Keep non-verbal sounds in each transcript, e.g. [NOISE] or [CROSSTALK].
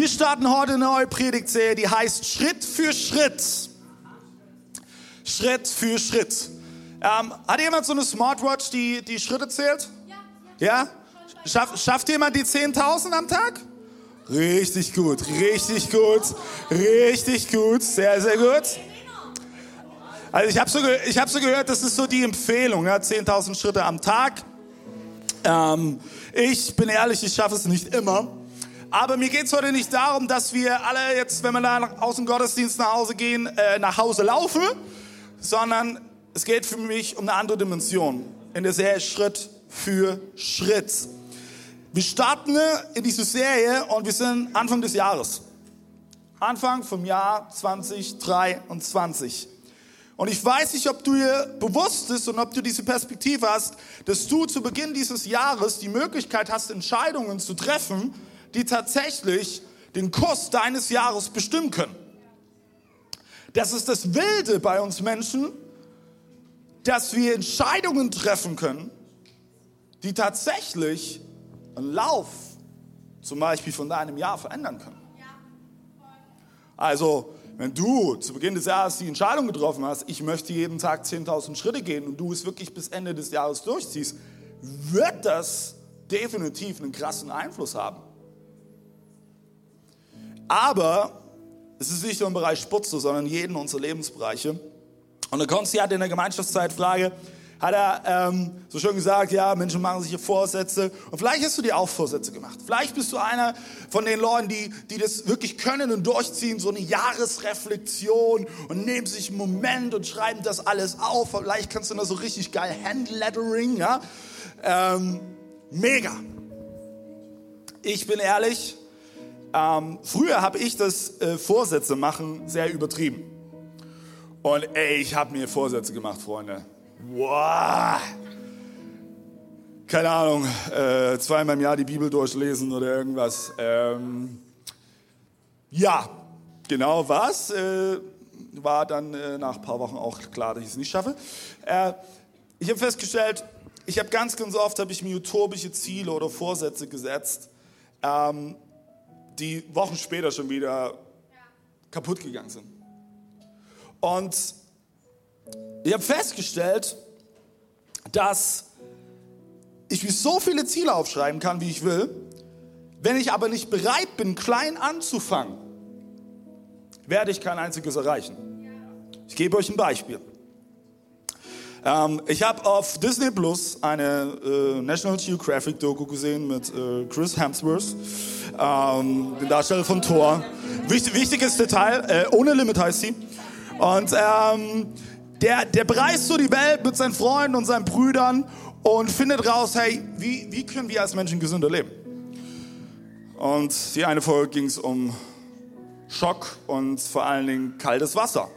wir starten heute eine neue Predigtserie, die heißt Schritt für Schritt. Schritt für Schritt. Ähm, hat jemand so eine Smartwatch, die die Schritte zählt? Ja? Schaff, schafft jemand die 10.000 am Tag? Richtig gut, richtig gut, richtig gut, sehr, sehr gut. Also ich habe so, ich hab so gehört, das ist so die Empfehlung, ja, 10.000 Schritte am Tag. Ähm, ich bin ehrlich, ich schaffe es nicht immer. Aber mir geht es heute nicht darum, dass wir alle jetzt, wenn wir da aus dem Gottesdienst nach Hause gehen, äh, nach Hause laufen, sondern es geht für mich um eine andere Dimension. In der Serie Schritt für Schritt. Wir starten in diese Serie und wir sind Anfang des Jahres. Anfang vom Jahr 2023. Und ich weiß nicht, ob du dir bewusst bist und ob du diese Perspektive hast, dass du zu Beginn dieses Jahres die Möglichkeit hast, Entscheidungen zu treffen, die tatsächlich den Kurs deines Jahres bestimmen können. Das ist das Wilde bei uns Menschen, dass wir Entscheidungen treffen können, die tatsächlich einen Lauf zum Beispiel von deinem Jahr verändern können. Also, wenn du zu Beginn des Jahres die Entscheidung getroffen hast, ich möchte jeden Tag 10.000 Schritte gehen und du es wirklich bis Ende des Jahres durchziehst, wird das definitiv einen krassen Einfluss haben. Aber es ist nicht nur im Bereich Sport so, sondern in jedem unserer Lebensbereiche. Und der Konsti hat in der Gemeinschaftszeitfrage, hat er ähm, so schön gesagt, ja, Menschen machen sich hier Vorsätze. Und vielleicht hast du dir auch Vorsätze gemacht. Vielleicht bist du einer von den Leuten, die, die das wirklich können und durchziehen, so eine Jahresreflexion und nehmen sich einen Moment und schreiben das alles auf. Vielleicht kannst du da so richtig geil Handlettering, ja. Ähm, mega. Ich bin ehrlich, ähm, früher habe ich das äh, Vorsätze machen sehr übertrieben. Und ey, ich habe mir Vorsätze gemacht, Freunde. Wow. Keine Ahnung, äh, zweimal im Jahr die Bibel durchlesen oder irgendwas. Ähm, ja, genau was. Äh, war dann äh, nach ein paar Wochen auch klar, dass ich es nicht schaffe. Äh, ich habe festgestellt, ich habe ganz, ganz oft habe ich mir utopische Ziele oder Vorsätze gesetzt, ähm, die Wochen später schon wieder kaputt gegangen sind. Und ich habe festgestellt, dass ich mir so viele Ziele aufschreiben kann, wie ich will. Wenn ich aber nicht bereit bin, klein anzufangen, werde ich kein einziges erreichen. Ich gebe euch ein Beispiel. Ähm, ich habe auf Disney Plus eine äh, National Geographic Doku gesehen mit äh, Chris Hemsworth, ähm, dem Darsteller von Thor. Wichtig, wichtiges Detail, äh, ohne Limit heißt sie. Und ähm, der, der bereist so die Welt mit seinen Freunden und seinen Brüdern und findet raus, hey, wie, wie können wir als Menschen gesünder leben? Und die eine Folge ging es um Schock und vor allen Dingen kaltes Wasser.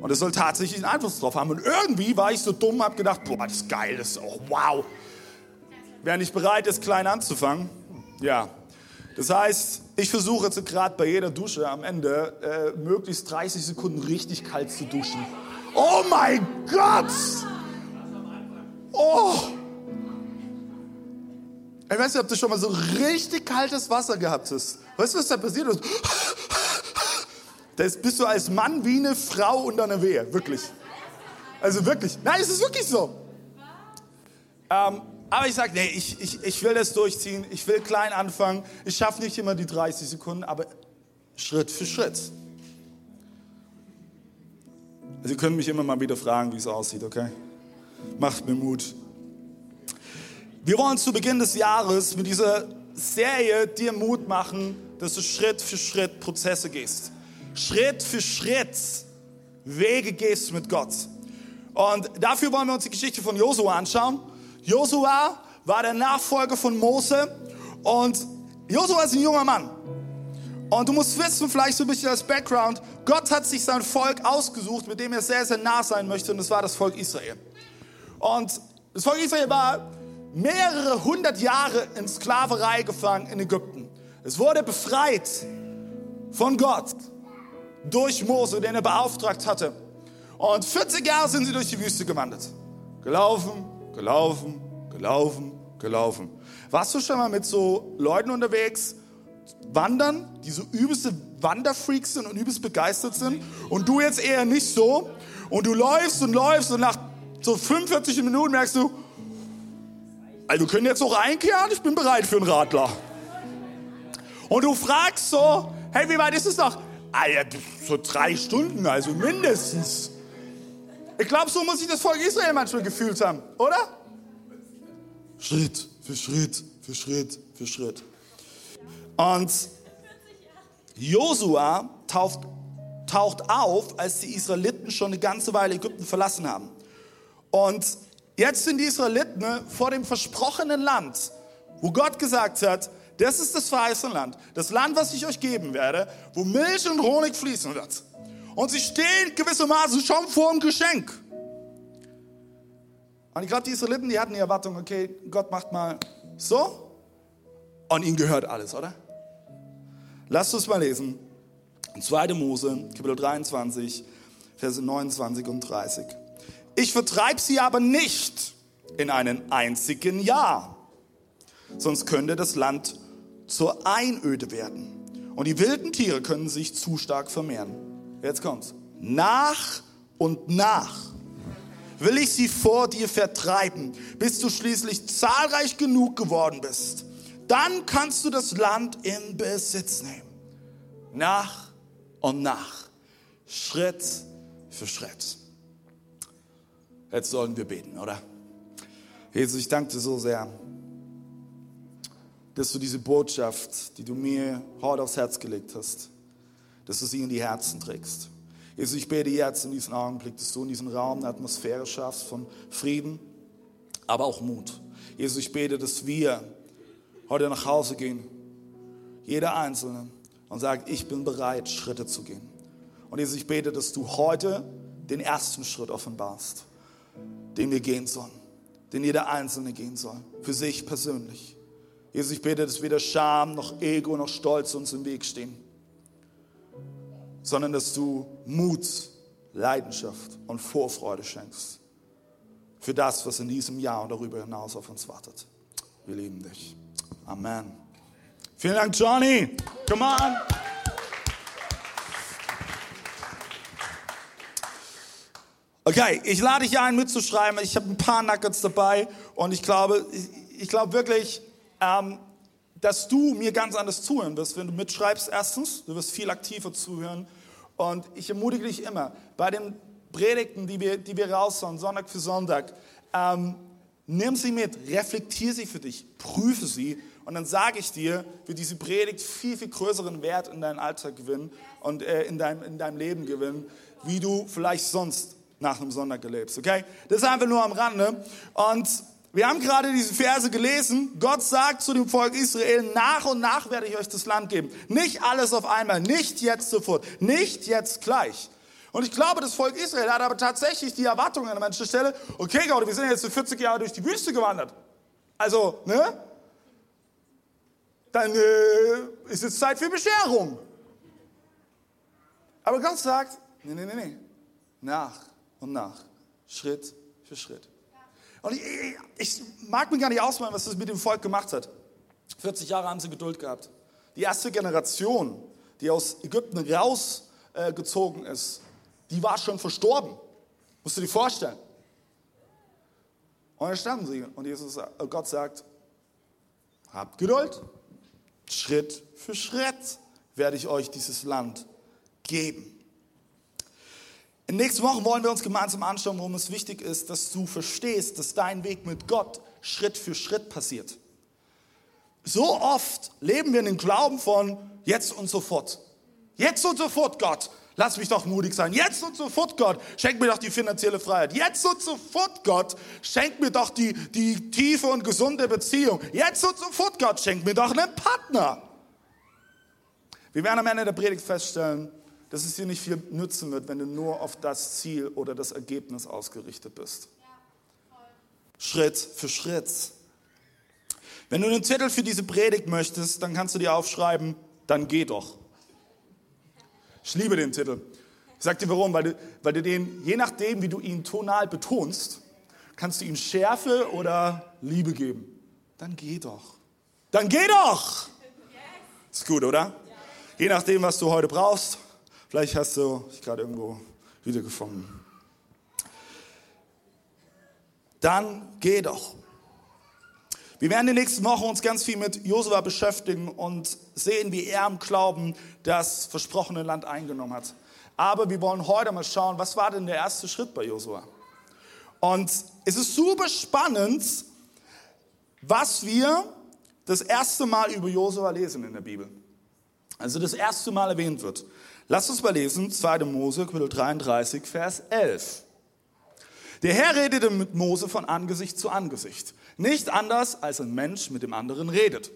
Und es soll tatsächlich einen Einfluss drauf haben. Und irgendwie war ich so dumm, hab gedacht, boah, das ist geil, das ist oh, wow. Wer nicht bereit ist, klein anzufangen, ja. Das heißt, ich versuche jetzt gerade bei jeder Dusche am Ende äh, möglichst 30 Sekunden richtig kalt zu duschen. Oh mein Gott! Oh! Ich weiß nicht, ob du schon mal so richtig kaltes Wasser gehabt hast. Weißt du, was da passiert ist? Das bist du als Mann wie eine Frau unter einer Wehe. Wirklich. Also wirklich. Nein, es ist wirklich so. Ähm, aber ich sage, nee, ich, ich, ich will das durchziehen. Ich will klein anfangen. Ich schaffe nicht immer die 30 Sekunden, aber Schritt für Schritt. Ihr könnt mich immer mal wieder fragen, wie es aussieht, okay? Macht mir Mut. Wir wollen zu Beginn des Jahres mit dieser Serie dir Mut machen, dass du Schritt für Schritt Prozesse gehst. Schritt für Schritt Wege gehst mit Gott. Und dafür wollen wir uns die Geschichte von Josua anschauen. Josua war der Nachfolger von Mose und Josua ist ein junger Mann. Und du musst wissen, vielleicht so ein bisschen als Background, Gott hat sich sein Volk ausgesucht, mit dem er sehr, sehr nah sein möchte, und das war das Volk Israel. Und das Volk Israel war mehrere hundert Jahre in Sklaverei gefangen in Ägypten. Es wurde befreit von Gott durch Mose, den er beauftragt hatte. Und 40 Jahre sind sie durch die Wüste gewandert. Gelaufen, gelaufen, gelaufen, gelaufen. Warst du schon mal mit so Leuten unterwegs, wandern, die so übelste Wanderfreaks sind und übelst begeistert sind und du jetzt eher nicht so und du läufst und läufst und nach so 45 Minuten merkst du, also wir können jetzt noch einkehren, ich bin bereit für einen Radler. Und du fragst so, hey, wie weit ist es noch? Ah ja, so drei Stunden, also mindestens. Ich glaube, so muss sich das Volk Israel manchmal gefühlt haben, oder? Schritt für Schritt für Schritt für Schritt. Und Josua taucht, taucht auf, als die Israeliten schon eine ganze Weile Ägypten verlassen haben. Und jetzt sind die Israeliten vor dem versprochenen Land, wo Gott gesagt hat, das ist das verheißene Land, das Land, was ich euch geben werde, wo Milch und Honig fließen wird. Und sie stehen gewissermaßen schon vor dem Geschenk. Und glaube, die Israeliten, die hatten die Erwartung, okay, Gott macht mal so und ihm gehört alles, oder? Lasst uns mal lesen. 2. Mose, Kapitel 23, Verse 29 und 30. Ich vertreibe sie aber nicht in einen einzigen Jahr, sonst könnte das Land zur Einöde werden. Und die wilden Tiere können sich zu stark vermehren. Jetzt kommt's. Nach und nach will ich sie vor dir vertreiben, bis du schließlich zahlreich genug geworden bist. Dann kannst du das Land in Besitz nehmen. Nach und nach. Schritt für Schritt. Jetzt sollen wir beten, oder? Jesus, ich danke dir so sehr, dass du diese Botschaft, die du mir heute aufs Herz gelegt hast, dass du sie in die Herzen trägst. Jesus, ich bete jetzt in diesem Augenblick, dass du in diesem Raum eine Atmosphäre schaffst von Frieden, aber auch Mut. Jesus, ich bete, dass wir heute nach Hause gehen, jeder Einzelne, und sagt, ich bin bereit, Schritte zu gehen. Und Jesus, ich bete, dass du heute den ersten Schritt offenbarst, den wir gehen sollen, den jeder Einzelne gehen soll, für sich persönlich. Jesus, ich bete, dass weder Scham noch Ego noch Stolz uns im Weg stehen, sondern dass du Mut, Leidenschaft und Vorfreude schenkst für das, was in diesem Jahr und darüber hinaus auf uns wartet. Wir lieben dich. Amen. Vielen Dank, Johnny. Come on. Okay, ich lade dich ein, mitzuschreiben. Ich habe ein paar Nuggets dabei und ich glaube, ich, ich glaube wirklich, ähm, dass du mir ganz anders zuhören wirst, wenn du mitschreibst. Erstens, du wirst viel aktiver zuhören. Und ich ermutige dich immer, bei den Predigten, die wir, die wir raushauen, Sonntag für Sonntag, ähm, nimm sie mit, reflektier sie für dich, prüfe sie und dann sage ich dir, wird diese Predigt viel, viel größeren Wert in deinem Alltag gewinnen und äh, in, deinem, in deinem Leben gewinnen, wie du vielleicht sonst nach einem Sonntag lebst. Okay? Das ist einfach nur am Rande. Und wir haben gerade diese Verse gelesen. Gott sagt zu dem Volk Israel, nach und nach werde ich euch das Land geben. Nicht alles auf einmal, nicht jetzt sofort, nicht jetzt gleich. Und ich glaube, das Volk Israel hat aber tatsächlich die Erwartung an mancher Stelle, okay Gott, wir sind jetzt für 40 Jahre durch die Wüste gewandert. Also, ne? dann äh, ist es Zeit für Bescherung. Aber Gott sagt, nee, nee, nee, nee, nach und nach, Schritt für Schritt. Und ich, ich, mag mir gar nicht ausmalen, was das mit dem Volk gemacht hat. 40 Jahre haben sie Geduld gehabt. Die erste Generation, die aus Ägypten rausgezogen äh, ist, die war schon verstorben. Musst du dir vorstellen. Und dann standen sie und Jesus, äh, Gott sagt, habt Geduld, Schritt für Schritt werde ich euch dieses Land geben. In den nächsten Wochen wollen wir uns gemeinsam anschauen, warum es wichtig ist, dass du verstehst, dass dein Weg mit Gott Schritt für Schritt passiert. So oft leben wir in dem Glauben von jetzt und sofort. Jetzt und sofort, Gott. Lass mich doch mutig sein. Jetzt und sofort, Gott, schenk mir doch die finanzielle Freiheit. Jetzt und sofort, Gott, schenk mir doch die, die tiefe und gesunde Beziehung. Jetzt und sofort, Gott, schenk mir doch einen Partner. Wir werden am Ende der Predigt feststellen, dass es dir nicht viel nützen wird, wenn du nur auf das Ziel oder das Ergebnis ausgerichtet bist. Schritt für Schritt. Wenn du einen Titel für diese Predigt möchtest, dann kannst du dir aufschreiben, dann geh doch. Ich liebe den Titel. Ich sag dir warum, weil du, weil du den, je nachdem, wie du ihn tonal betonst, kannst du ihm Schärfe oder Liebe geben. Dann geh doch. Dann geh doch! Ist gut, oder? Je nachdem, was du heute brauchst. Vielleicht hast du dich gerade irgendwo wiedergefunden. Dann geh doch. Wir werden in den nächsten Wochen uns ganz viel mit Josua beschäftigen und sehen, wie er im Glauben das versprochene Land eingenommen hat. Aber wir wollen heute mal schauen, was war denn der erste Schritt bei Josua? Und es ist super spannend, was wir das erste Mal über Josua lesen in der Bibel. Also das erste Mal erwähnt wird. Lass uns mal lesen, 2. Mose, Kapitel 33, Vers 11. Der Herr redete mit Mose von Angesicht zu Angesicht. Nicht anders, als ein Mensch mit dem anderen redet.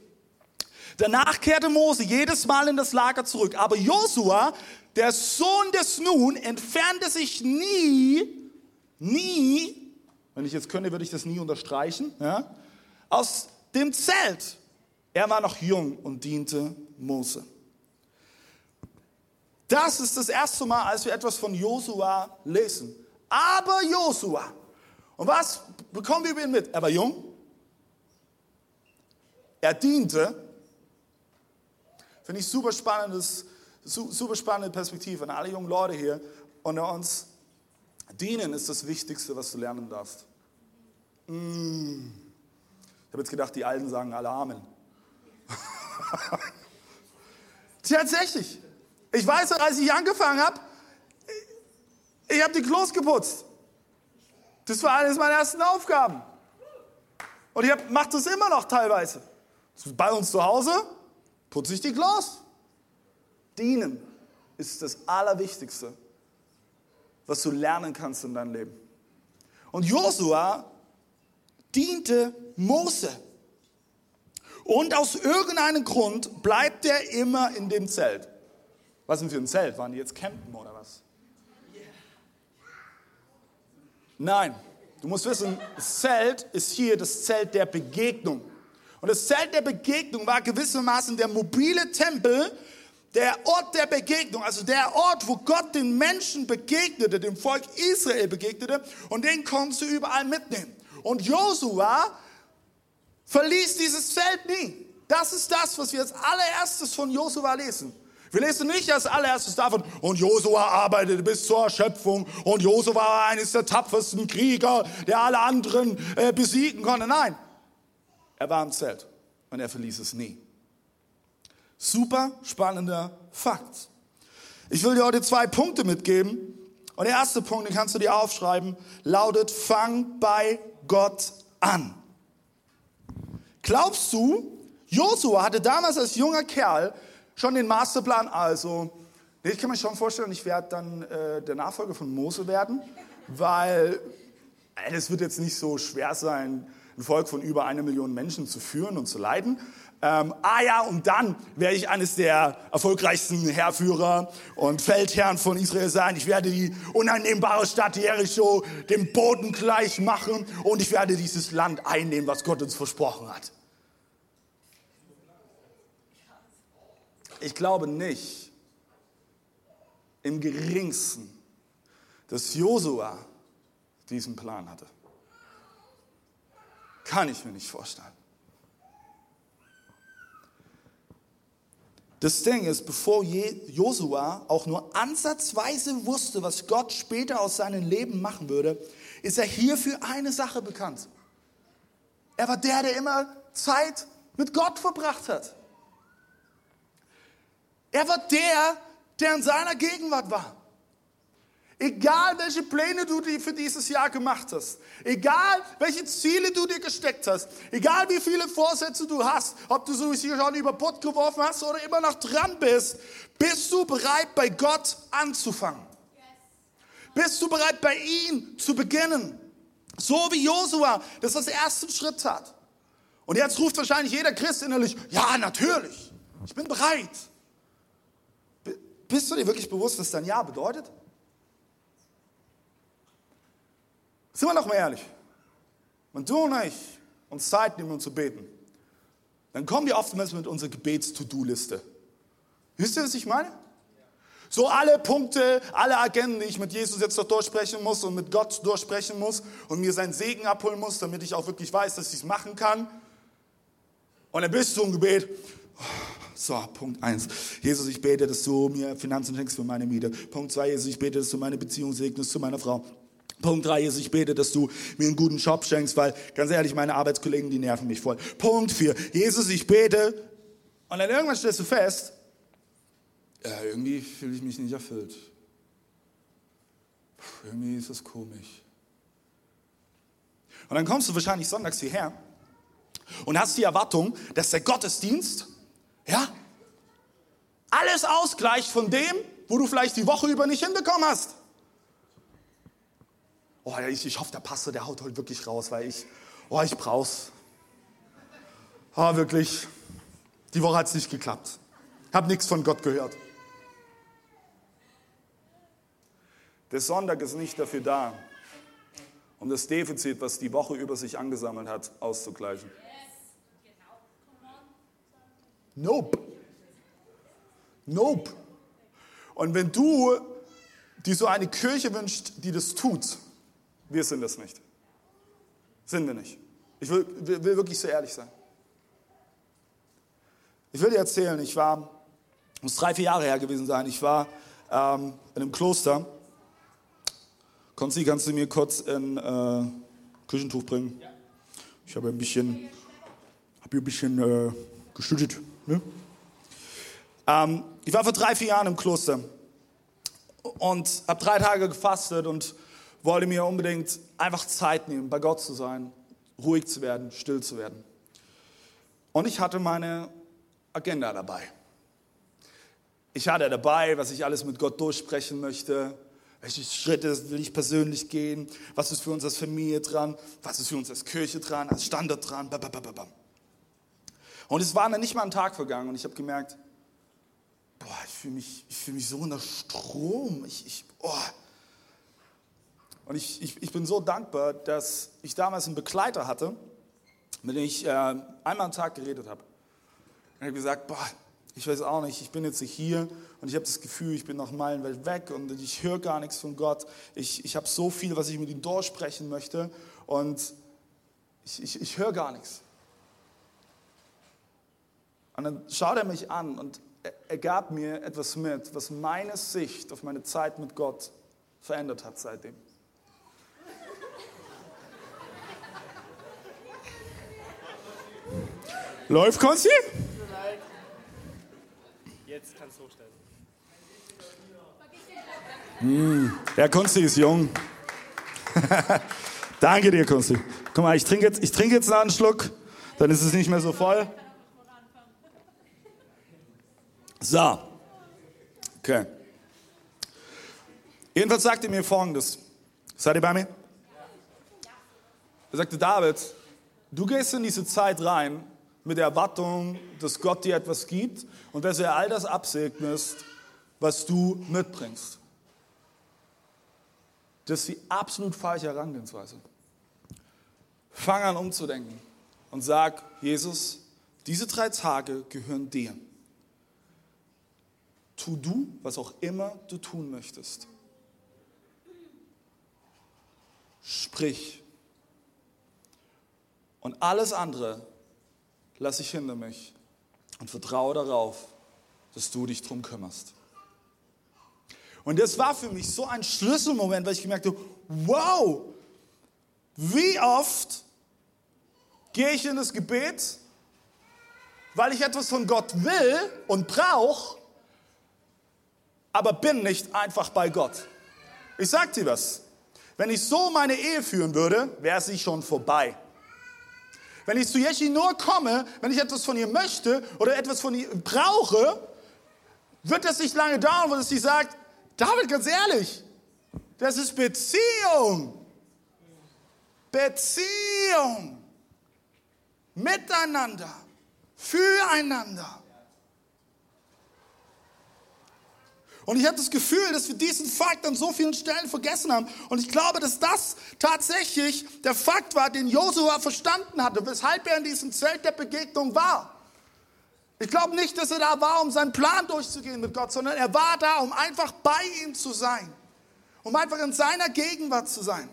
Danach kehrte Mose jedes Mal in das Lager zurück. Aber Josua, der Sohn des Nun, entfernte sich nie, nie, wenn ich jetzt könnte, würde ich das nie unterstreichen, ja, aus dem Zelt. Er war noch jung und diente Mose. Das ist das erste Mal, als wir etwas von Josua lesen. Aber Josua. Und was bekommen wir über ihn mit? Er war jung. Er diente. Finde ich super spannendes, super spannende Perspektive an alle jungen Leute hier unter uns. Dienen ist das Wichtigste, was du lernen darfst. Mm. Ich habe jetzt gedacht, die Alten sagen alle Amen. [LAUGHS] Tatsächlich. Ich weiß, als ich angefangen habe, ich habe die Klos geputzt. Das war eines meiner ersten Aufgaben. Und ich mache das immer noch teilweise. Bei uns zu Hause putze ich die Klos. Dienen ist das Allerwichtigste, was du lernen kannst in deinem Leben. Und Josua diente Mose. Und aus irgendeinem Grund bleibt er immer in dem Zelt. Was denn für ein Zelt? Waren die jetzt campen oder was? Nein, du musst wissen, das Zelt ist hier das Zelt der Begegnung. Und das Zelt der Begegnung war gewissermaßen der mobile Tempel, der Ort der Begegnung, also der Ort, wo Gott den Menschen begegnete, dem Volk Israel begegnete und den konntest du überall mitnehmen. Und Josua verließ dieses Zelt nie. Das ist das, was wir als allererstes von Josua lesen. Wir lesen nicht als allererstes davon, und Josua arbeitete bis zur Erschöpfung und Josua war eines der tapfersten Krieger, der alle anderen äh, besiegen konnte. Nein, er war im Zelt und er verließ es nie. Super spannender Fakt. Ich will dir heute zwei Punkte mitgeben. Und der erste Punkt, den kannst du dir aufschreiben, lautet, fang bei Gott an. Glaubst du, Josua hatte damals als junger Kerl schon den Masterplan, also ich kann mir schon vorstellen, ich werde dann äh, der Nachfolger von Mose werden, weil äh, es wird jetzt nicht so schwer sein, ein Volk von über einer Million Menschen zu führen und zu leiten. Ähm, ah ja, und dann werde ich eines der erfolgreichsten Heerführer und Feldherren von Israel sein. Ich werde die uneinnehmbare Stadt Jericho dem Boden gleich machen und ich werde dieses Land einnehmen, was Gott uns versprochen hat. Ich glaube nicht im geringsten, dass Josua diesen Plan hatte. Kann ich mir nicht vorstellen. Das Ding ist, bevor Josua auch nur ansatzweise wusste, was Gott später aus seinem Leben machen würde, ist er hier für eine Sache bekannt. Er war der, der immer Zeit mit Gott verbracht hat. Er war der, der in seiner Gegenwart war. Egal welche Pläne du dir für dieses Jahr gemacht hast, egal welche Ziele du dir gesteckt hast, egal wie viele Vorsätze du hast, ob du sie schon über Bord geworfen hast oder immer noch dran bist, bist du bereit, bei Gott anzufangen? Bist du bereit, bei ihm zu beginnen? So wie Josua das als ersten Schritt hat. Und jetzt ruft wahrscheinlich jeder Christ innerlich, ja, natürlich, ich bin bereit. Bist du dir wirklich bewusst, was dein Ja bedeutet? Sind wir noch mal ehrlich? Wenn du und ich uns Zeit nehmen, um zu beten, dann kommen wir oftmals mit unserer Gebets-To-Do-Liste. Wisst ihr, was ich meine? So alle Punkte, alle Agenten, die ich mit Jesus jetzt noch durchsprechen muss und mit Gott durchsprechen muss und mir seinen Segen abholen muss, damit ich auch wirklich weiß, dass ich es machen kann. Und dann bist du im Gebet. So, Punkt eins. Jesus, ich bete, dass du mir Finanzen schenkst für meine Miete. Punkt zwei, Jesus, ich bete, dass du meine Beziehung segnest zu meiner Frau. Punkt drei, Jesus, ich bete, dass du mir einen guten Job schenkst, weil, ganz ehrlich, meine Arbeitskollegen, die nerven mich voll. Punkt vier, Jesus, ich bete. Und dann irgendwann stellst du fest, ja, irgendwie fühle ich mich nicht erfüllt. Puh, irgendwie ist das komisch. Und dann kommst du wahrscheinlich sonntags hierher und hast die Erwartung, dass der Gottesdienst, ja, alles ausgleicht von dem, wo du vielleicht die Woche über nicht hinbekommen hast. Oh, ich, ich hoffe, der Pastor, der haut heute wirklich raus, weil ich, oh, ich brauch's. Oh, wirklich. Die Woche hat es nicht geklappt. Hab nichts von Gott gehört. Der Sonntag ist nicht dafür da, um das Defizit, was die Woche über sich angesammelt hat, auszugleichen. Nope. Nope. Und wenn du dir so eine Kirche wünschst, die das tut, wir sind das nicht. Sind wir nicht. Ich will, will, will wirklich so ehrlich sein. Ich will dir erzählen, ich war, muss drei, vier Jahre her gewesen sein, ich war ähm, in einem Kloster. Konzi, kannst du mir kurz ein äh, Küchentuch bringen? Ich habe ein bisschen, hier ein bisschen äh, geschüttet. Ne? Ähm, ich war vor drei, vier Jahren im Kloster und habe drei Tage gefastet und wollte mir unbedingt einfach Zeit nehmen, bei Gott zu sein, ruhig zu werden, still zu werden. Und ich hatte meine Agenda dabei. Ich hatte dabei, was ich alles mit Gott durchsprechen möchte, welche Schritte will ich persönlich gehen, was ist für uns als Familie dran, was ist für uns als Kirche dran, als Standard dran. Babababam. Und es war dann nicht mal ein Tag vergangen und ich habe gemerkt, boah, ich fühle mich, fühl mich so unter Strom. Ich, ich, oh, und ich, ich, ich bin so dankbar, dass ich damals einen Begleiter hatte, mit dem ich äh, einmal am Tag geredet habe. Und ich habe gesagt, boah, ich weiß auch nicht, ich bin jetzt hier und ich habe das Gefühl, ich bin noch meilenweit weg und ich höre gar nichts von Gott. Ich, ich habe so viel, was ich mit ihm durchsprechen möchte und ich, ich, ich höre gar nichts. Und dann schaut er mich an und er, gab mir etwas mit, was meine Sicht auf meine Zeit mit Gott verändert hat seitdem. Läuft, Konsti? Jetzt kannst du hochstellen. Hm, der Konsti ist jung. [LAUGHS] Danke dir, Konsti. Guck mal, ich trinke jetzt, ich trinke jetzt noch einen Schluck, dann ist es nicht mehr so voll. So. Okay. Jedenfalls sagte er mir folgendes. Seid ihr bei mir? Er sagte, David, du gehst in diese Zeit rein, mit der Erwartung, dass Gott dir etwas gibt und dass er all das absegnest, was du mitbringst. Das ist die absolut falsche Herangehensweise. Fang an umzudenken und sag, Jesus, diese drei Tage gehören dir. Tu du, was auch immer du tun möchtest. Sprich. Und alles andere lasse ich hinter mich und vertraue darauf, dass du dich drum kümmerst. Und das war für mich so ein Schlüsselmoment, weil ich gemerkt habe, wow, wie oft gehe ich in das Gebet, weil ich etwas von Gott will und brauche, aber bin nicht einfach bei Gott. Ich sag dir was, wenn ich so meine Ehe führen würde, wäre sie schon vorbei. Wenn ich zu Jeschi nur komme, wenn ich etwas von ihr möchte oder etwas von ihr brauche, wird das nicht lange dauern, wo sie sagt, David, ganz ehrlich, das ist Beziehung. Beziehung. Miteinander. Füreinander. Und ich habe das Gefühl, dass wir diesen Fakt an so vielen Stellen vergessen haben. Und ich glaube, dass das tatsächlich der Fakt war, den Josua verstanden hatte, weshalb er in diesem Zelt der Begegnung war. Ich glaube nicht, dass er da war, um seinen Plan durchzugehen mit Gott, sondern er war da, um einfach bei ihm zu sein, um einfach in seiner Gegenwart zu sein.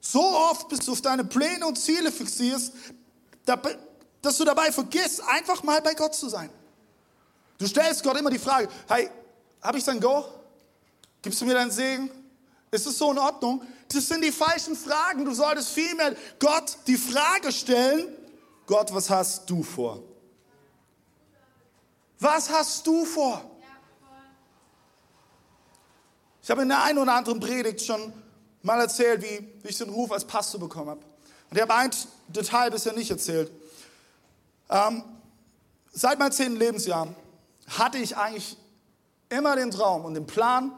So oft bist du auf deine Pläne und Ziele fixierst, dass du dabei vergisst, einfach mal bei Gott zu sein. Du stellst Gott immer die Frage, hey, habe ich dein Go? Gibst du mir deinen Segen? Ist es so in Ordnung? Das sind die falschen Fragen. Du solltest vielmehr Gott die Frage stellen, Gott, was hast du vor? Was hast du vor? Ich habe in der einen oder anderen Predigt schon mal erzählt, wie, wie ich den Ruf als Pastor bekommen habe. Und ich habe ein Detail bisher nicht erzählt. Ähm, seit meinem zehnten Lebensjahr hatte ich eigentlich immer den Traum und den Plan,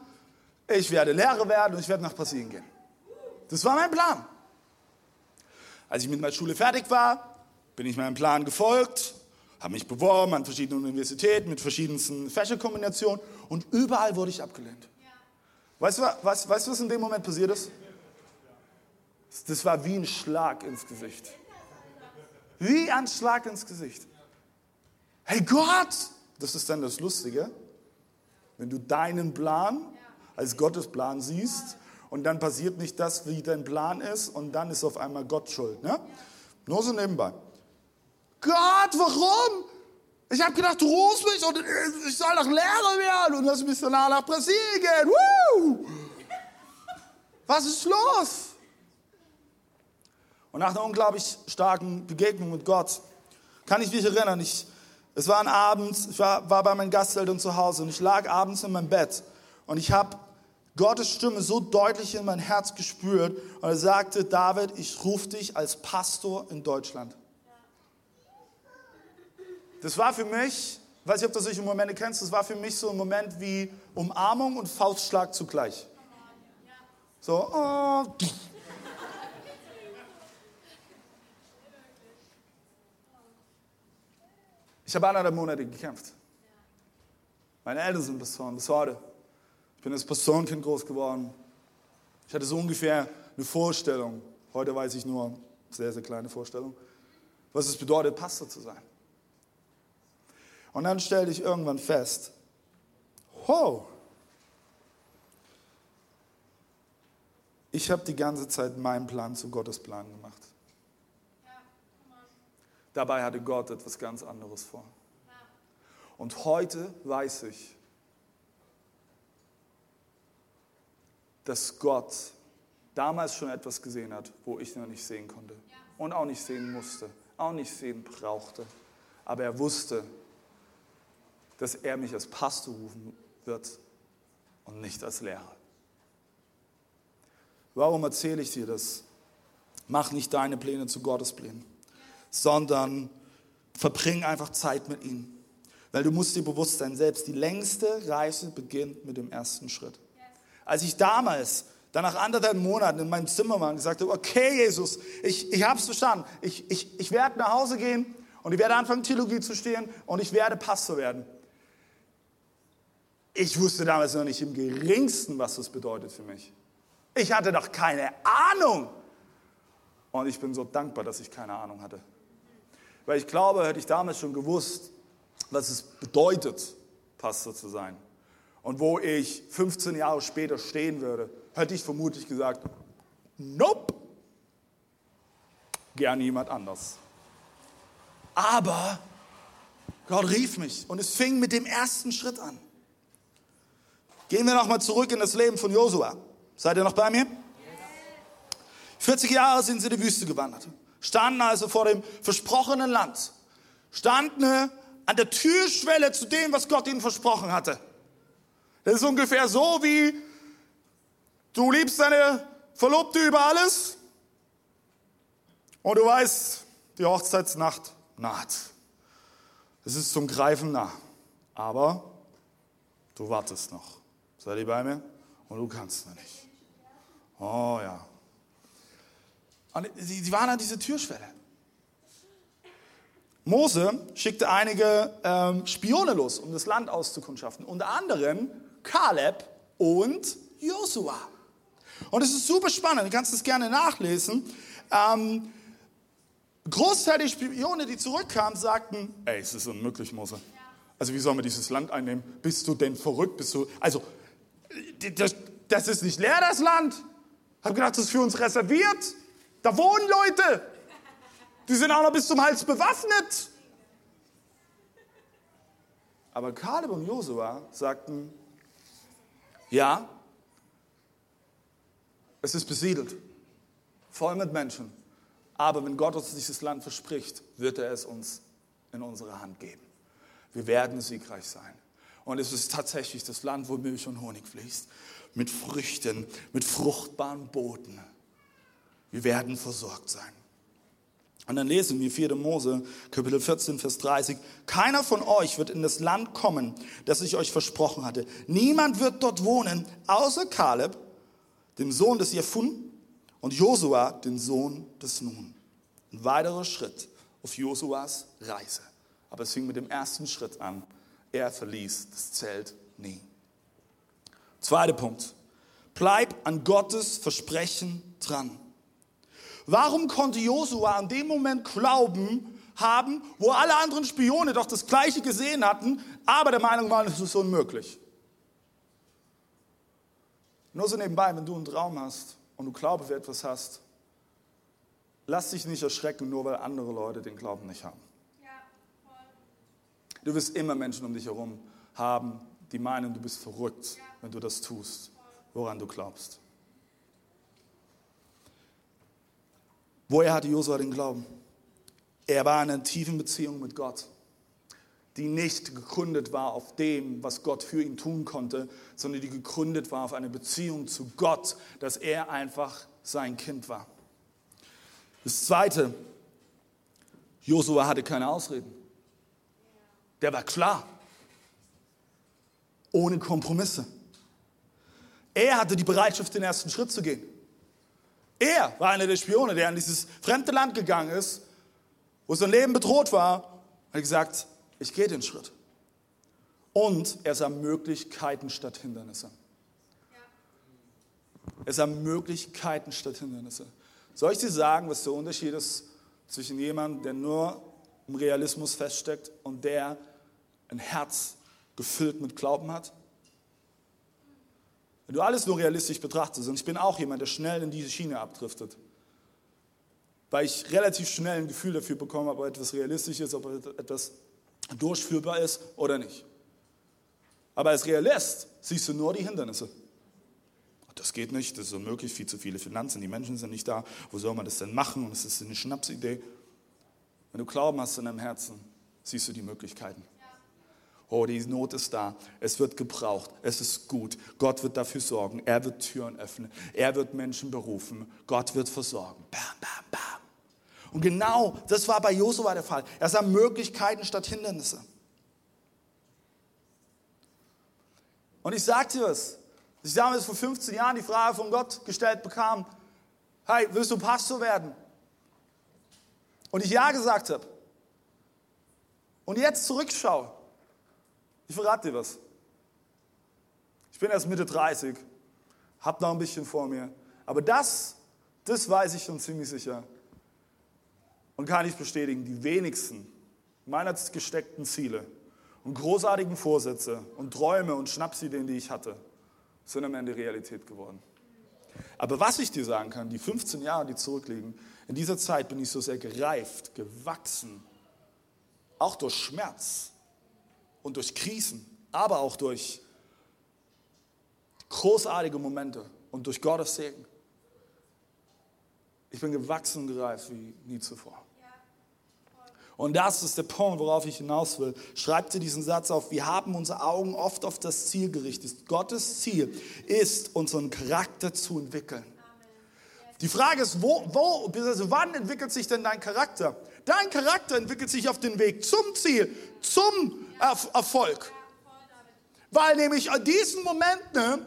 ich werde Lehrer werden und ich werde nach Brasilien gehen. Das war mein Plan. Als ich mit meiner Schule fertig war, bin ich meinem Plan gefolgt, habe mich beworben an verschiedenen Universitäten mit verschiedensten Fächerkombinationen und überall wurde ich abgelehnt. Weißt du, was, weißt was in dem Moment passiert ist? Das war wie ein Schlag ins Gesicht. Wie ein Schlag ins Gesicht. Hey Gott, das ist dann das Lustige, wenn du deinen Plan als Gottes Plan siehst und dann passiert nicht das, wie dein Plan ist und dann ist auf einmal Gott schuld. Ne? Nur so nebenbei. Gott, warum? Ich habe gedacht, du rufst mich und ich soll doch Lehrer werden und das Missionar nach Brasilien gehen. Woo! Was ist los? Und nach einer unglaublich starken Begegnung mit Gott kann ich mich erinnern, ich, es war ein Abend, ich war, war bei meinen Gasteltern zu Hause und ich lag abends in meinem Bett und ich habe Gottes Stimme so deutlich in mein Herz gespürt und er sagte, David, ich rufe dich als Pastor in Deutschland. Das war für mich, weiß ich, ob du solche Momente kennst, das war für mich so ein Moment wie Umarmung und Faustschlag zugleich. So, oh. Ich habe anderthalb Monate gekämpft. Meine Eltern sind Pastoren bis heute. Ich bin als Pastorenkind groß geworden. Ich hatte so ungefähr eine Vorstellung, heute weiß ich nur, sehr, sehr kleine Vorstellung, was es bedeutet, Pastor zu sein. Und dann stellte ich irgendwann fest, wow, ich habe die ganze Zeit meinen Plan zu Gottes Plan gemacht. Dabei hatte Gott etwas ganz anderes vor. Und heute weiß ich, dass Gott damals schon etwas gesehen hat, wo ich noch nicht sehen konnte und auch nicht sehen musste, auch nicht sehen brauchte. Aber er wusste, dass er mich als Pastor rufen wird und nicht als Lehrer. Warum erzähle ich dir das? Mach nicht deine Pläne zu Gottes Plänen, sondern verbring einfach Zeit mit ihm. Weil du musst dir bewusst sein, selbst die längste Reise beginnt mit dem ersten Schritt. Als ich damals, dann nach anderthalb Monaten in meinem Zimmer war und gesagt habe, okay Jesus, ich, ich habe es verstanden, ich, ich, ich werde nach Hause gehen und ich werde anfangen Theologie zu stehen und ich werde Pastor werden. Ich wusste damals noch nicht im geringsten, was das bedeutet für mich. Ich hatte doch keine Ahnung. Und ich bin so dankbar, dass ich keine Ahnung hatte. Weil ich glaube, hätte ich damals schon gewusst, was es bedeutet, Pastor zu sein. Und wo ich 15 Jahre später stehen würde, hätte ich vermutlich gesagt, nope, gern jemand anders. Aber Gott rief mich und es fing mit dem ersten Schritt an. Gehen wir nochmal zurück in das Leben von Josua. Seid ihr noch bei mir? 40 Jahre sind sie in die Wüste gewandert, standen also vor dem versprochenen Land, standen an der Türschwelle zu dem, was Gott ihnen versprochen hatte. Das ist ungefähr so wie, du liebst deine Verlobte über alles und du weißt, die Hochzeitsnacht naht. Es ist zum Greifen nah, aber du wartest noch. Seid ihr bei mir? Und du kannst noch nicht. Oh ja. Und sie, sie waren an dieser Türschwelle. Mose schickte einige ähm, Spione los, um das Land auszukundschaften. Unter anderem Kaleb und Josua. Und es ist super spannend, du kannst es gerne nachlesen. Ähm, Großteil der Spione, die zurückkamen, sagten, ey, es ist unmöglich, Mose. Also wie sollen wir dieses Land einnehmen? Bist du denn verrückt? Bist du, also, das, das ist nicht leer, das Land. Hab gedacht, das ist für uns reserviert. Da wohnen Leute. Die sind auch noch bis zum Hals bewaffnet. Aber Kaleb und Josua sagten, ja, es ist besiedelt, voll mit Menschen. Aber wenn Gott uns dieses Land verspricht, wird er es uns in unsere Hand geben. Wir werden siegreich sein. Und es ist tatsächlich das Land, wo Milch und Honig fließt, mit Früchten, mit fruchtbaren Boden. Wir werden versorgt sein. Und dann lesen wir 4. Mose, Kapitel 14, Vers 30. Keiner von euch wird in das Land kommen, das ich euch versprochen hatte. Niemand wird dort wohnen, außer Kaleb, dem Sohn des Jephun, und Josua, den Sohn des Nun. Ein weiterer Schritt auf Josuas Reise. Aber es fing mit dem ersten Schritt an. Er verließ das Zelt nie. Zweiter Punkt. Bleib an Gottes Versprechen dran. Warum konnte Josua an dem Moment Glauben haben, wo alle anderen Spione doch das Gleiche gesehen hatten, aber der Meinung waren, es ist unmöglich? Nur so nebenbei, wenn du einen Traum hast und du Glaube für etwas hast, lass dich nicht erschrecken, nur weil andere Leute den Glauben nicht haben. Du wirst immer Menschen um dich herum haben, die meinen, du bist verrückt, wenn du das tust, woran du glaubst. Woher hatte Josua den Glauben? Er war in einer tiefen Beziehung mit Gott, die nicht gegründet war auf dem, was Gott für ihn tun konnte, sondern die gegründet war auf eine Beziehung zu Gott, dass er einfach sein Kind war. Das Zweite, Josua hatte keine Ausreden. Der war klar, ohne Kompromisse. Er hatte die Bereitschaft, den ersten Schritt zu gehen. Er war einer der Spione, der in dieses fremde Land gegangen ist, wo sein Leben bedroht war, hat gesagt, ich gehe den Schritt. Und er sah Möglichkeiten statt Hindernisse. Er sah Möglichkeiten statt Hindernisse. Soll ich dir sagen, was der Unterschied ist zwischen jemandem, der nur im Realismus feststeckt und der ein Herz gefüllt mit Glauben hat? Wenn du alles nur realistisch betrachtest, und ich bin auch jemand, der schnell in diese Schiene abdriftet, weil ich relativ schnell ein Gefühl dafür bekomme, ob etwas realistisch ist, ob etwas durchführbar ist oder nicht. Aber als Realist siehst du nur die Hindernisse. Das geht nicht, das ist unmöglich, viel zu viele Finanzen, die Menschen sind nicht da, wo soll man das denn machen? Und es ist eine Schnapsidee. Wenn du Glauben hast in deinem Herzen, siehst du die Möglichkeiten. Oh, die Not ist da. Es wird gebraucht. Es ist gut. Gott wird dafür sorgen. Er wird Türen öffnen. Er wird Menschen berufen. Gott wird versorgen. Bam, bam, bam. Und genau das war bei Josua der Fall. Er sah Möglichkeiten statt Hindernisse. Und ich sage dir was. Ich damals vor 15 Jahren die Frage von Gott gestellt bekam, hey, willst du Pastor werden? Und ich ja gesagt habe. Und jetzt zurückschaue ich verrate dir was. Ich bin erst Mitte 30, habe noch ein bisschen vor mir. Aber das, das weiß ich schon ziemlich sicher. Und kann ich bestätigen, die wenigsten meiner gesteckten Ziele und großartigen Vorsätze und Träume und Schnapsideen, die ich hatte, sind am Ende Realität geworden. Aber was ich dir sagen kann, die 15 Jahre, die zurückliegen, in dieser Zeit bin ich so sehr gereift, gewachsen, auch durch Schmerz, und durch Krisen, aber auch durch großartige Momente und durch Gottes Segen. Ich bin gewachsen und gereift wie nie zuvor. Und das ist der Punkt, worauf ich hinaus will. Schreibt dir diesen Satz auf. Wir haben unsere Augen oft auf das Ziel gerichtet. Gottes Ziel ist, unseren Charakter zu entwickeln. Die Frage ist, wo, wo, also wann entwickelt sich denn dein Charakter? Dein Charakter entwickelt sich auf den Weg zum Ziel, zum Erfolg. Weil nämlich an diesen Momenten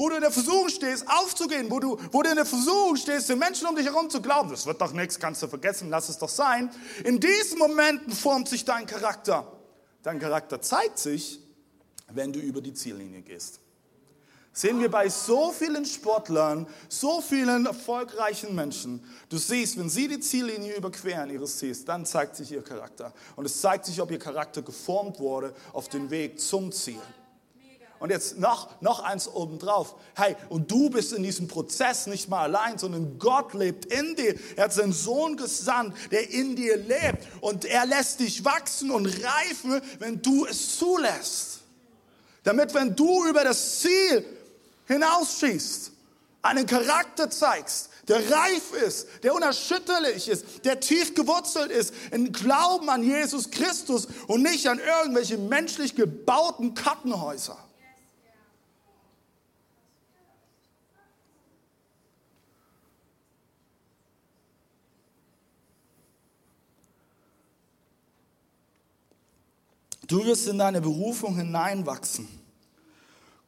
wo du in der Versuchung stehst, aufzugehen, wo du, wo du in der Versuchung stehst, den Menschen um dich herum zu glauben, das wird doch nichts, kannst du vergessen, lass es doch sein. In diesen Momenten formt sich dein Charakter. Dein Charakter zeigt sich, wenn du über die Ziellinie gehst. Sehen wir bei so vielen Sportlern, so vielen erfolgreichen Menschen. Du siehst, wenn sie die Ziellinie überqueren ihres Ziels, dann zeigt sich ihr Charakter. Und es zeigt sich, ob ihr Charakter geformt wurde auf den Weg zum Ziel. Und jetzt noch, noch eins obendrauf. Hey, und du bist in diesem Prozess nicht mal allein, sondern Gott lebt in dir. Er hat seinen Sohn gesandt, der in dir lebt. Und er lässt dich wachsen und reifen, wenn du es zulässt. Damit, wenn du über das Ziel hinausschießt, einen Charakter zeigst, der reif ist, der unerschütterlich ist, der tief gewurzelt ist in Glauben an Jesus Christus und nicht an irgendwelche menschlich gebauten Kartenhäuser. Du wirst in deine Berufung hineinwachsen.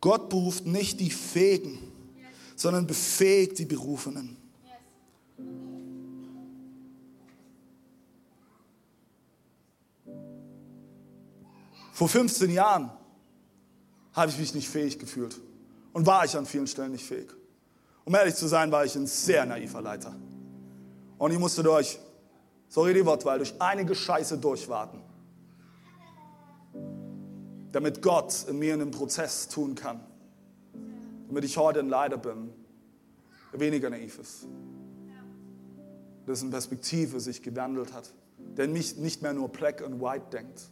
Gott beruft nicht die Fähigen, sondern befähigt die Berufenen. Vor 15 Jahren habe ich mich nicht fähig gefühlt und war ich an vielen Stellen nicht fähig. Um ehrlich zu sein, war ich ein sehr naiver Leiter. Und ich musste durch, sorry die Wortwahl, durch einige Scheiße durchwarten damit Gott in mir einen Prozess tun kann. Damit ich heute ein Leiter bin, der weniger naiv ist. Dessen Perspektive sich gewandelt hat. Der mich nicht mehr nur black and white denkt.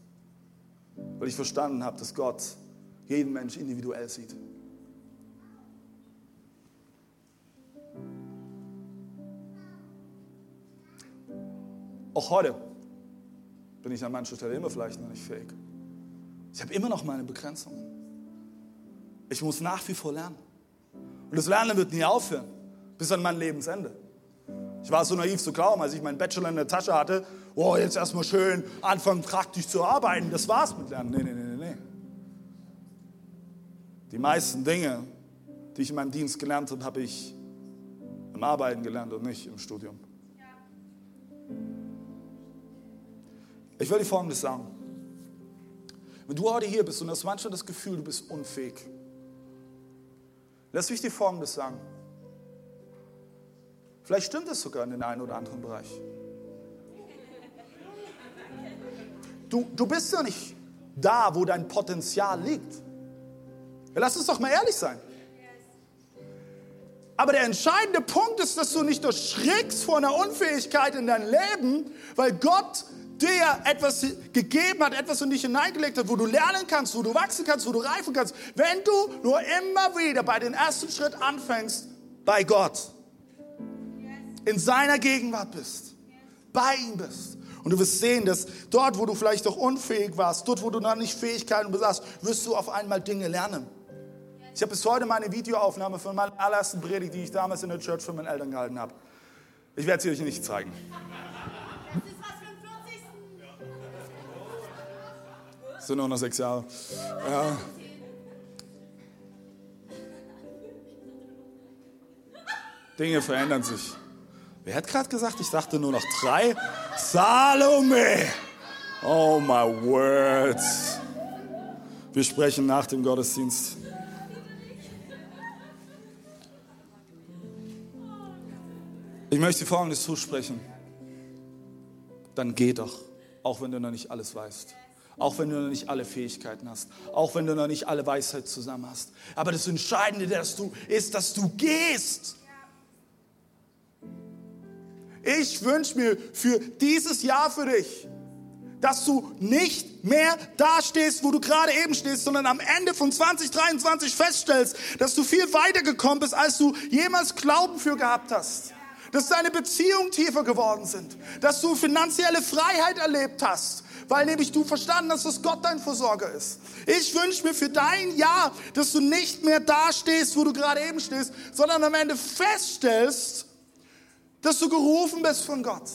Weil ich verstanden habe, dass Gott jeden Mensch individuell sieht. Auch heute bin ich an mancher Stelle immer vielleicht noch nicht fähig. Ich habe immer noch meine Begrenzungen. Ich muss nach wie vor lernen. Und das Lernen wird nie aufhören, bis an mein Lebensende. Ich war so naiv zu glauben, als ich meinen Bachelor in der Tasche hatte, oh, jetzt erstmal schön anfangen praktisch zu arbeiten. Das war's mit Lernen. Nee, nee, nee, nee. Die meisten Dinge, die ich in meinem Dienst gelernt habe, habe ich im Arbeiten gelernt und nicht im Studium. Ich will dir Folgendes sagen. Wenn du heute hier bist und hast manchmal das Gefühl, du bist unfähig, lass mich dir Folgendes sagen. Vielleicht stimmt es sogar in den einen oder anderen Bereich. Du, du bist ja nicht da, wo dein Potenzial liegt. Lass uns doch mal ehrlich sein. Aber der entscheidende Punkt ist, dass du nicht erschrickst vor einer Unfähigkeit in deinem Leben, weil Gott dir etwas gegeben hat, etwas in dich hineingelegt hat, wo du lernen kannst, wo du wachsen kannst, wo du reifen kannst, wenn du nur immer wieder bei den ersten Schritt anfängst, bei Gott, in seiner Gegenwart bist, bei ihm bist. Und du wirst sehen, dass dort, wo du vielleicht auch unfähig warst, dort, wo du noch nicht Fähigkeiten besaßt, wirst du auf einmal Dinge lernen. Ich habe bis heute meine Videoaufnahme von meiner allerersten Predigt, die ich damals in der Church für meine Eltern gehalten habe. Ich werde sie euch nicht zeigen. Sind nur noch sechs Jahre. Ja. Dinge verändern sich. Wer hat gerade gesagt, ich dachte nur noch drei? Salome! Oh my words. Wir sprechen nach dem Gottesdienst. Ich möchte Folgendes zusprechen. Dann geh doch, auch wenn du noch nicht alles weißt. Auch wenn du noch nicht alle Fähigkeiten hast. Auch wenn du noch nicht alle Weisheit zusammen hast. Aber das Entscheidende dass du, ist, dass du gehst. Ich wünsche mir für dieses Jahr für dich, dass du nicht mehr da stehst, wo du gerade eben stehst, sondern am Ende von 2023 feststellst, dass du viel weiter gekommen bist, als du jemals Glauben für gehabt hast. Dass deine Beziehungen tiefer geworden sind. Dass du finanzielle Freiheit erlebt hast weil nämlich du verstanden hast, dass Gott dein Versorger ist. Ich wünsche mir für dein Jahr, dass du nicht mehr da stehst, wo du gerade eben stehst, sondern am Ende feststellst, dass du gerufen bist von Gott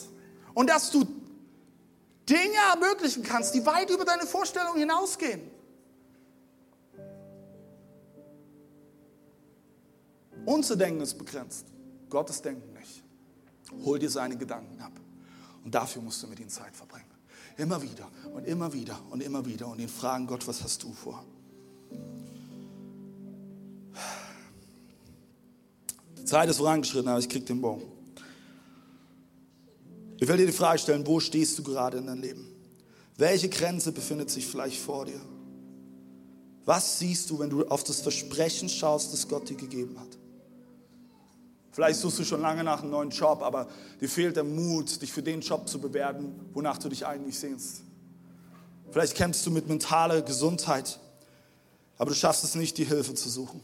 und dass du Dinge ermöglichen kannst, die weit über deine Vorstellung hinausgehen. Unser Denken ist begrenzt, Gottes Denken nicht. Hol dir seine Gedanken ab. Und dafür musst du mit ihm Zeit verbringen. Immer wieder und immer wieder und immer wieder und ihn fragen, Gott, was hast du vor? Die Zeit ist vorangeschritten, aber ich krieg den Bogen. Ich will dir die Frage stellen, wo stehst du gerade in deinem Leben? Welche Grenze befindet sich vielleicht vor dir? Was siehst du, wenn du auf das Versprechen schaust, das Gott dir gegeben hat? Vielleicht suchst du schon lange nach einem neuen Job, aber dir fehlt der Mut, dich für den Job zu bewerben, wonach du dich eigentlich sehnst. Vielleicht kämpfst du mit mentaler Gesundheit, aber du schaffst es nicht, die Hilfe zu suchen.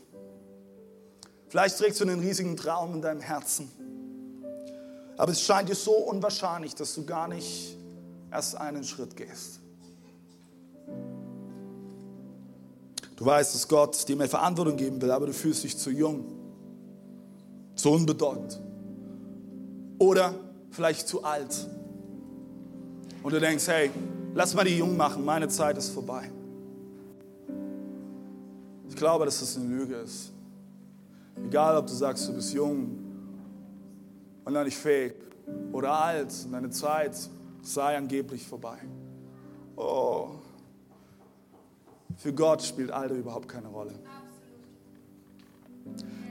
Vielleicht trägst du einen riesigen Traum in deinem Herzen, aber es scheint dir so unwahrscheinlich, dass du gar nicht erst einen Schritt gehst. Du weißt, dass Gott dir mehr Verantwortung geben will, aber du fühlst dich zu jung, zu unbedeutend oder vielleicht zu alt. Und du denkst, hey, lass mal die Jungen machen, meine Zeit ist vorbei. Ich glaube, dass das eine Lüge ist. Egal, ob du sagst, du bist jung und noch nicht fähig oder alt und deine Zeit sei angeblich vorbei. Oh, für Gott spielt Alter überhaupt keine Rolle.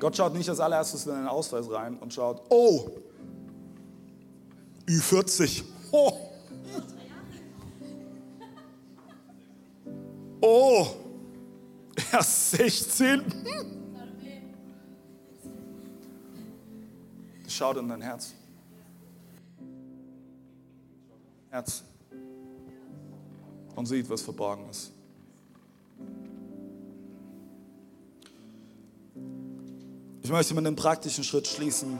Gott schaut nicht als allererstes in deinen Ausweis rein und schaut, oh, Ü40. Oh. Oh, erst 16. Schaut in dein Herz. Herz. Und sieht, was verborgen ist. Ich möchte mit einem praktischen Schritt schließen,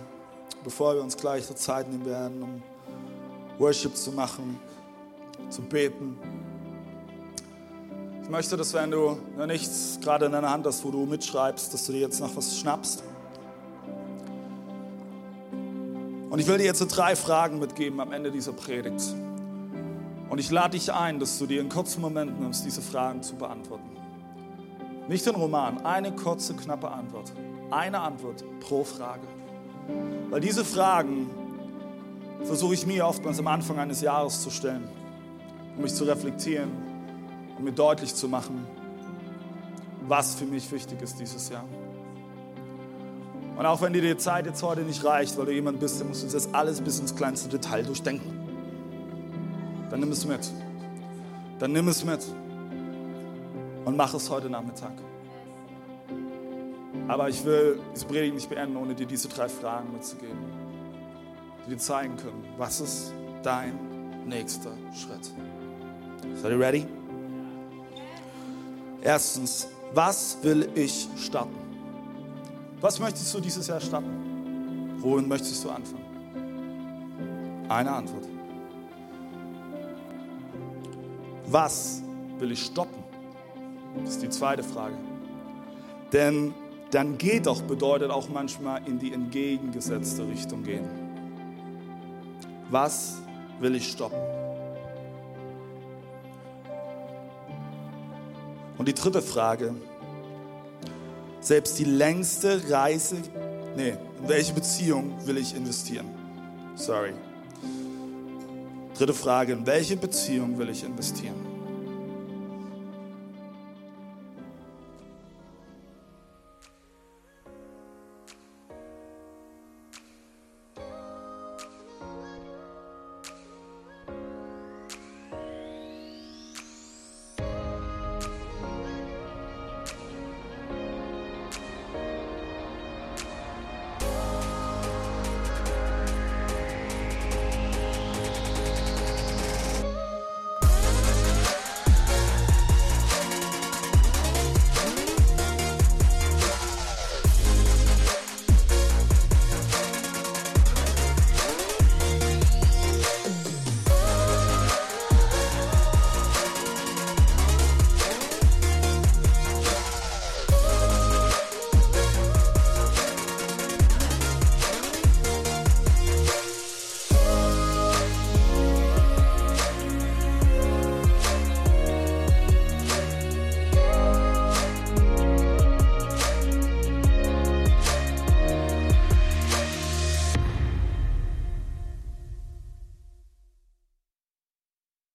bevor wir uns gleich zur Zeit nehmen werden, um Worship zu machen, zu beten. Ich möchte, dass wenn du noch nichts gerade in deiner Hand hast, wo du mitschreibst, dass du dir jetzt noch was schnappst. Und ich will dir jetzt drei Fragen mitgeben am Ende dieser Predigt. Und ich lade dich ein, dass du dir einen kurzen Moment nimmst, diese Fragen zu beantworten. Nicht den Roman, eine kurze, knappe Antwort. Eine Antwort pro Frage. Weil diese Fragen versuche ich mir oftmals am Anfang eines Jahres zu stellen, um mich zu reflektieren, um mir deutlich zu machen, was für mich wichtig ist dieses Jahr. Und auch wenn dir die Zeit jetzt heute nicht reicht, weil du jemand bist, der muss das alles bis ins kleinste Detail durchdenken. Dann nimm es mit. Dann nimm es mit. Und mach es heute Nachmittag. Aber ich will diese Predigt nicht beenden, ohne dir diese drei Fragen mitzugeben, die dir zeigen können, was ist dein nächster Schritt. Seid ihr ready? Erstens, was will ich starten? Was möchtest du dieses Jahr starten? Wohin möchtest du anfangen? Eine Antwort. Was will ich stoppen? Das ist die zweite Frage. Denn dann geht doch bedeutet auch manchmal in die entgegengesetzte Richtung gehen. Was will ich stoppen? Und die dritte Frage, selbst die längste Reise, nee, in welche Beziehung will ich investieren? Sorry. Dritte Frage, in welche Beziehung will ich investieren?